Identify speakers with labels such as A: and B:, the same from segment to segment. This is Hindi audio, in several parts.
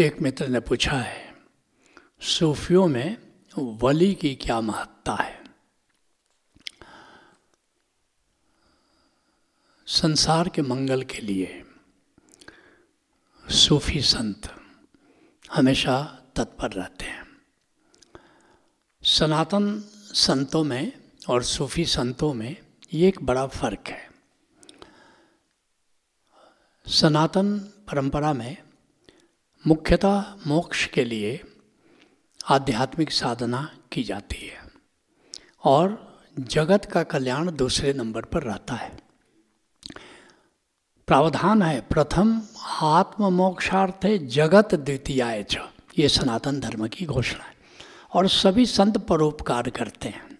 A: एक मित्र ने पूछा है, सूफियों में वली की क्या महत्ता है? संसार के मंगल के लिए सूफी संत हमेशा तत्पर रहते हैं। सनातन संतों में और सूफी संतों में ये एक बड़ा फ़र्क है। सनातन परंपरा में मुख्यतः मोक्ष के लिए आध्यात्मिक साधना की जाती है और जगत का कल्याण दूसरे नंबर पर रहता है। प्रावधान है, प्रथम आत्म मोक्षार्थ है जगत द्वितीय च। ये सनातन धर्म की घोषणा है और सभी संत परोपकार करते हैं।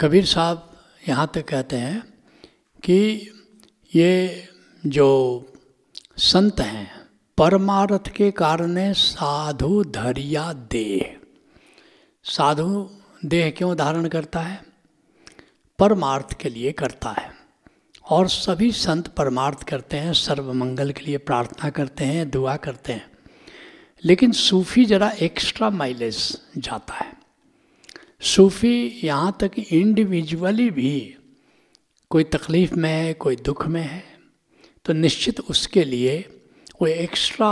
A: कबीर साहब यहाँ तक कहते हैं कि ये जो संत हैं। परमार्थ के कारण साधु, धरिया, देह। साधु देह क्यों धारण करता है? परमार्थ के लिए करता है। और सभी संत परमार्थ करते हैं सर्व मंगल के लिए प्रार्थना करते हैं, दुआ करते हैं। लेकिन सूफी जरा एक्स्ट्रा माइलेज जाता है। सूफी यहाँ तक इंडिविजुअली भी कोई तकलीफ़ में है, कोई दुख में है तो निश्चित उसके लिए वो एक्स्ट्रा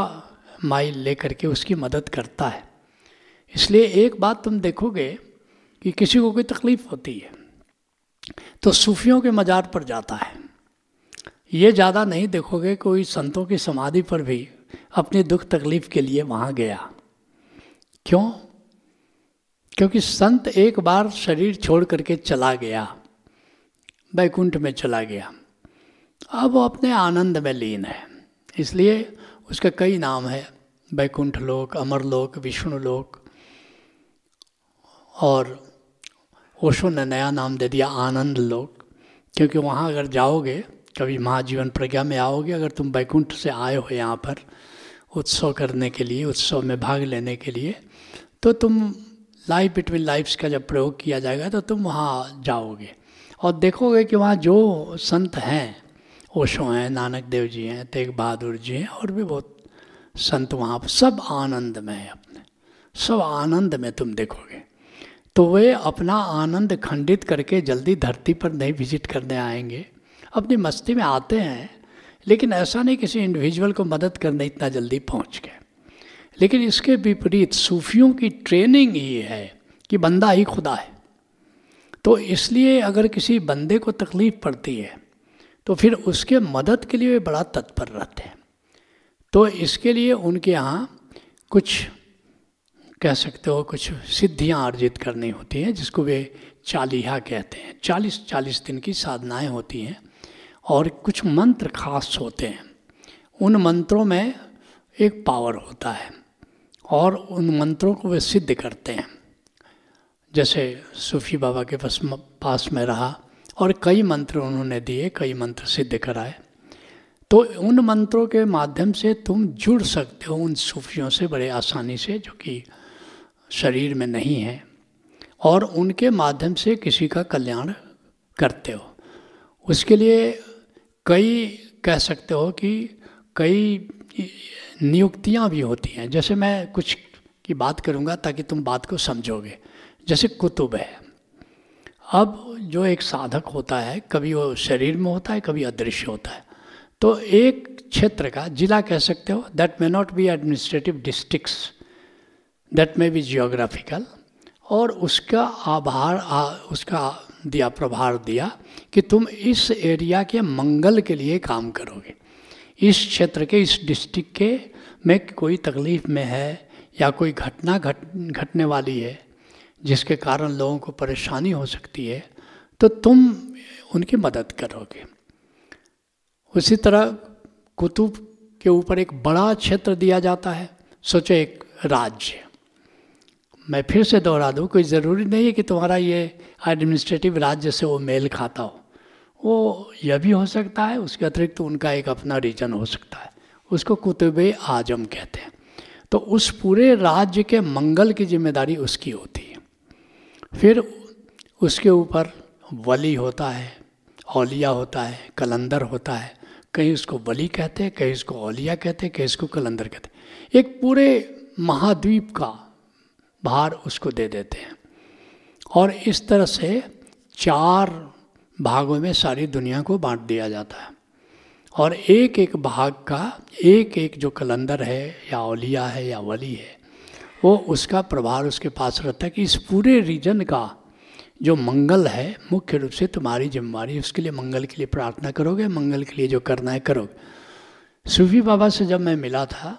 A: माइल लेकर के उसकी मदद करता है। इसलिए एक बात तुम देखोगे कि किसी को कोई तकलीफ़ होती है तो सूफियों के मज़ार पर जाता है। ये ज़्यादा नहीं देखोगे कोई संतों की समाधि पर भी अपनी दुख तकलीफ़ के लिए वहाँ गया। क्यों? क्योंकि संत एक बार शरीर छोड़ करके चला गया, बैकुंठ में चला गया। अब वो अपने आनंद में लीन है। इसलिए उसके कई नाम है बैकुंठ लोक, अमर लोक, विष्णु लोक। और ओशो ने नया नाम दे दिया, आनंद लोक। क्योंकि वहाँ अगर जाओगे, कभी महाजीवन प्रज्ञा में आओगे, अगर तुम बैकुंठ से आए हो यहाँ पर, उत्सव करने के लिए, उत्सव में भाग लेने के लिए तो तुम लाइफ बिटवीन लाइफ्स का जब प्रयोग किया जाएगा तो तुम वहाँ जाओगे। और देखोगे कि वहाँ जो संत हैं ओशो हैं, नानक देव जी हैं, तेग बहादुर जी हैं, और भी बहुत संत वहाँ सब आनंद में है अपने। सब आनंद में तुम देखोगे। तो वे अपना आनंद खंडित करके जल्दी धरती पर नहीं विज़िट करने आएँगे। अपनी मस्ती में आते हैं, लेकिन ऐसा नहीं किसी इंडिविजुअल को मदद करने इतना जल्दी पहुँच गए। लेकिन इसके विपरीत सूफियों की ट्रेनिंग ही है कि बंदा ही खुदा है। तो इसलिए अगर किसी बंदे को तकलीफ़ पड़ती है तो फिर उसके मदद के लिए वे बड़ा तत्पर रहते हैं। तो इसके लिए उनके यहाँ कुछ, कह सकते हो, कुछ सिद्धियाँ अर्जित करनी होती हैं, जिसको वे चालीहा कहते हैं। चालीस चालीस दिन की साधनाएँ होती हैं और कुछ मंत्र खास होते हैं। उन मंत्रों में एक पावर होता है और उन मंत्रों को वे सिद्ध करते हैं। जैसे सूफी बाबा के पास पास में रहा और कई मंत्र उन्होंने दिए, कई मंत्र सिद्ध कराए। तो उन मंत्रों के माध्यम से तुम जुड़ सकते हो उन सूफियों से बड़े आसानी से, जो कि शरीर में नहीं है, और उनके माध्यम से किसी का कल्याण करते हो। उसके लिए कई कह सकते हो कि कई नियुक्तियाँ भी होती हैं। जैसे मैं कुछ की बात करूँगा ताकि तुम बात को समझोगे। जैसे कुतुब है। अब जो एक साधक होता है कभी वो शरीर में होता है कभी अदृश्य होता है। तो एक क्षेत्र का जिला कह सकते हो that may not be administrative districts that may be geographical और उसका आभार आ, उसका दिया प्रभार दिया कि तुम इस एरिया के मंगल के लिए काम करोगे। इस क्षेत्र के इस डिस्ट्रिक्ट के में कोई तकलीफ़ में है या कोई घटना घट घटने वाली है जिसके कारण लोगों को परेशानी हो सकती है तो तुम उनकी मदद करोगे। उसी तरह कुतुब के ऊपर एक बड़ा क्षेत्र दिया जाता है, सोचो एक राज्य। मैं फिर से दोहरा दूँ, कोई ज़रूरी नहीं है कि तुम्हारा ये एडमिनिस्ट्रेटिव राज्य से वो मेल खाता हो। वो यह भी हो सकता है, उसके अतिरिक्त तो उनका एक अपना रीजन हो सकता है। उसको कुतुब आज़म कहते हैं। तो उस पूरे राज्य के मंगल की ज़िम्मेदारी उसकी होती है फिर उसके ऊपर वली होता है, औलिया होता है, कलंदर होता है। कहीं उसको वली कहते हैं, कहीं उसको औलिया कहते हैं, कहीं इसको कलंदर कहते हैं। एक पूरे महाद्वीप का भार उसको दे देते हैं। और इस तरह से चार भागों में सारी दुनिया को बांट दिया जाता है। और एक एक भाग का एक एक जो कलंदर है या औलिया है या वली है वो उसका प्रभार उसके पास रहता है कि इस पूरे रीजन का जो मंगल है, मुख्य रूप से तुम्हारी जिम्मेवारी उसके लिए मंगल के लिए प्रार्थना करोगे, मंगल के लिए जो करना है करोगे। सूफी बाबा से जब मैं मिला था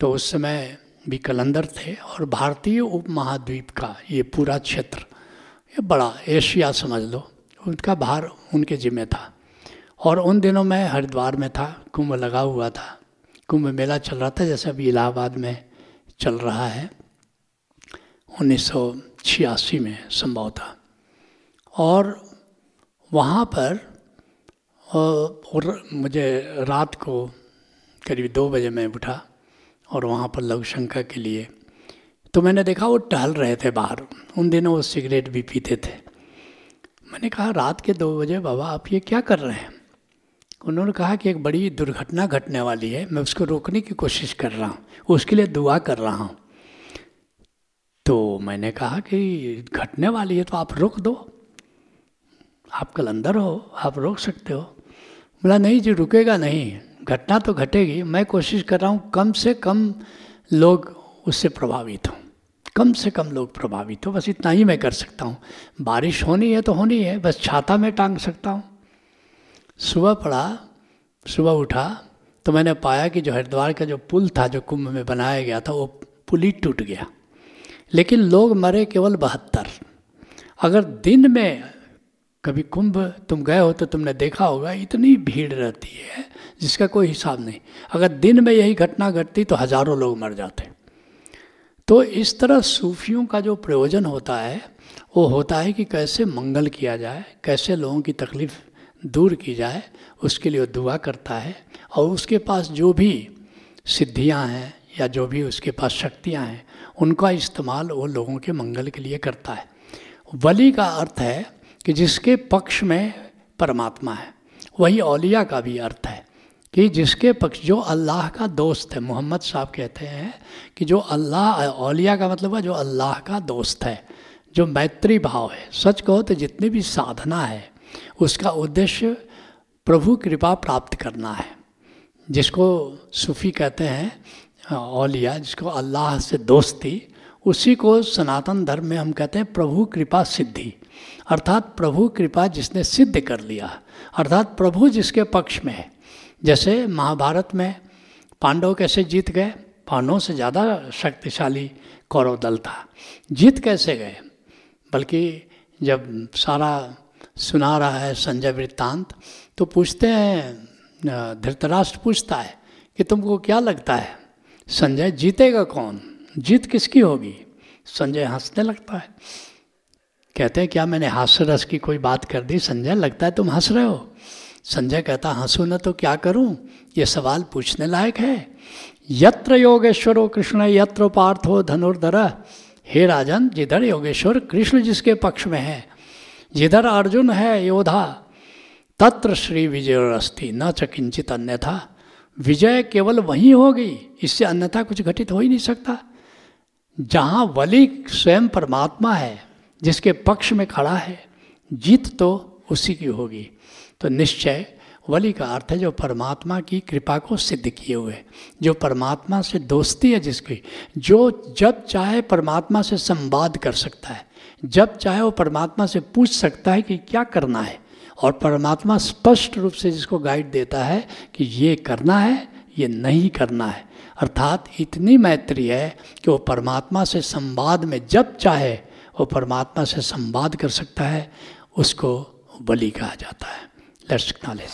A: तो उस समय भी कलंदर थे और भारतीय उपमहाद्वीप का ये पूरा क्षेत्र, ये बड़ा एशिया समझ लो, उनका भार उनके जिम्मे था। और उन दिनों मैं हरिद्वार में था, कुंभ लगा हुआ था। कुंभ मेला चल रहा था, जैसे अभी इलाहाबाद में चल रहा है। उन्नीस में संभव था और वहाँ पर और मुझे रात को करीब दो बजे मैं उठा और वहाँ पर लघु शंका के लिए तो मैंने देखा वो टहल रहे थे बाहर। उन दिनों वो सिगरेट भी पीते थे। मैंने कहा, रात के दो बजे बाबा, आप ये क्या कर रहे हैं? उन्होंने कहा कि एक बड़ी दुर्घटना घटने वाली है, मैं उसको रोकने की कोशिश कर रहा हूँ, उसके लिए दुआ कर रहा हूँ। तो मैंने कहा कि घटने वाली है तो आप रोक दो। आप कल अंदर हो, आप रोक सकते हो। बोला, नहीं जी, रुकेगा नहीं, घटना तो घटेगी, मैं कोशिश कर रहा हूँ कम से कम लोग उससे प्रभावित हों। कम से कम लोग प्रभावित हो, बस इतना ही मैं कर सकता हूँ। बारिश होनी है तो होनी है, बस छाता में टांग सकता हूँ। सुबह पड़ा, सुबह उठा तो मैंने पाया कि जो हरिद्वार का जो पुल था, जो कुंभ में बनाया गया था, वो पुल ही टूट गया। लेकिन लोग मरे केवल बहत्तर। अगर दिन में कभी कुंभ तुम गए हो तो तुमने देखा होगा, इतनी भीड़ रहती है, जिसका कोई हिसाब नहीं। अगर दिन में यही घटना घटती तो हज़ारों लोग मर जाते। तो इस तरह सूफियों का जो प्रयोजन होता है, वो होता है कि कैसे मंगल किया जाए, कैसे लोगों की तकलीफ़ दूर की जाए, उसके लिए दुआ करता है और उसके पास जो भी सिद्धियाँ हैं या जो भी उसके पास शक्तियाँ हैं, उनका इस्तेमाल वो लोगों के मंगल के लिए करता है। वली का अर्थ है कि जिसके पक्ष में परमात्मा है, वही औलिया का भी अर्थ है कि जिसके पक्ष, जो अल्लाह का दोस्त है, मोहम्मद साहब कहते हैं कि जो अल्लाह, औलिया का मतलब है जो अल्लाह का दोस्त है, जो मैत्री भाव है। सच कहो तो जितनी भी साधना है उसका उद्देश्य प्रभु कृपा प्राप्त करना है। जिसको सूफी कहते हैं, औलिया, जिसको अल्लाह से दोस्ती, उसी को सनातन धर्म में हम कहते हैं प्रभु कृपा सिद्धि। अर्थात प्रभु कृपा जिसने सिद्ध कर लिया, अर्थात प्रभु जिसके पक्ष में है। जैसे महाभारत में पांडव कैसे जीत गए? पांडवों से ज़्यादा शक्तिशाली कौरव दल था। जीत कैसे गए? बल्कि जब सारा सुना रहा है संजय वृत्तांत तो पूछते हैं धृतराष्ट्र पूछता है कि तुमको क्या लगता है? संजय, जीतेगा कौन? जीत किसकी होगी? संजय हंसने लगता है। कहते हैं, क्या मैंने हास्य रस की कोई बात कर दी संजय? लगता है तुम हंस रहे हो। संजय कहता, हंसू न तो क्या करूँ? ये सवाल पूछने लायक है। यत्र योगेश्वरो कृष्ण, यत्र पार्थो धनुर्धर। हे राजन, जिधर योगेश्वर, कृष्ण जिसके पक्ष में है जिधर अर्जुन है योधा तत्र श्री विजय अस्थि न च किंचित अन्यथा। विजय केवल वही होगी, इससे अन्यथा कुछ घटित हो ही नहीं सकता। जहाँ वली स्वयं परमात्मा है, जिसके पक्ष में खड़ा है, जीत तो उसी की होगी। तो निश्चय, वली का अर्थ है जो परमात्मा की कृपा को सिद्ध किए हुए, जो परमात्मा से दोस्ती है जिसकी, जो जब चाहे परमात्मा से संवाद कर सकता है। जब चाहे वो परमात्मा से पूछ सकता है कि क्या करना है, और परमात्मा स्पष्ट रूप से जिसको गाइड देता है कि ये करना है, ये नहीं करना है, अर्थात इतनी मैत्री है कि वो परमात्मा से संवाद में जब चाहे वो परमात्मा से संवाद कर सकता है, उसको बलि कहा जाता है। Let's knowledge